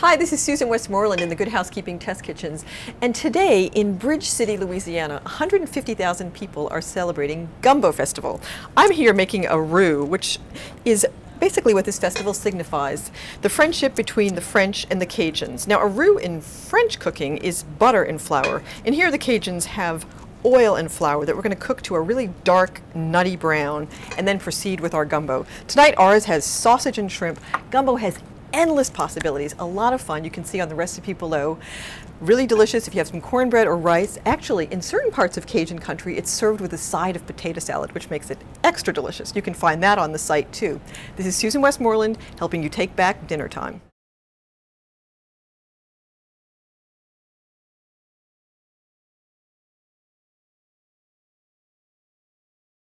Hi, this is Susan Westmoreland in the Good Housekeeping Test Kitchens. And today in Bridge City, Louisiana, 150,000 people are celebrating Gumbo Festival. I'm here making a roux, which is basically what this festival signifies the friendship between the French and the Cajuns. Now, a roux in French cooking is butter and flour, and here the Cajuns have oil and flour that we're going to cook to a really dark, nutty brown and then proceed with our gumbo. Tonight ours has sausage and shrimp. Gumbo has endless possibilities, a lot of fun. You can see on the recipe below. Really delicious if you have some cornbread or rice. Actually, in certain parts of Cajun country, it's served with a side of potato salad, which makes it extra delicious. You can find that on the site too. This is Susan Westmoreland helping you take back dinner time.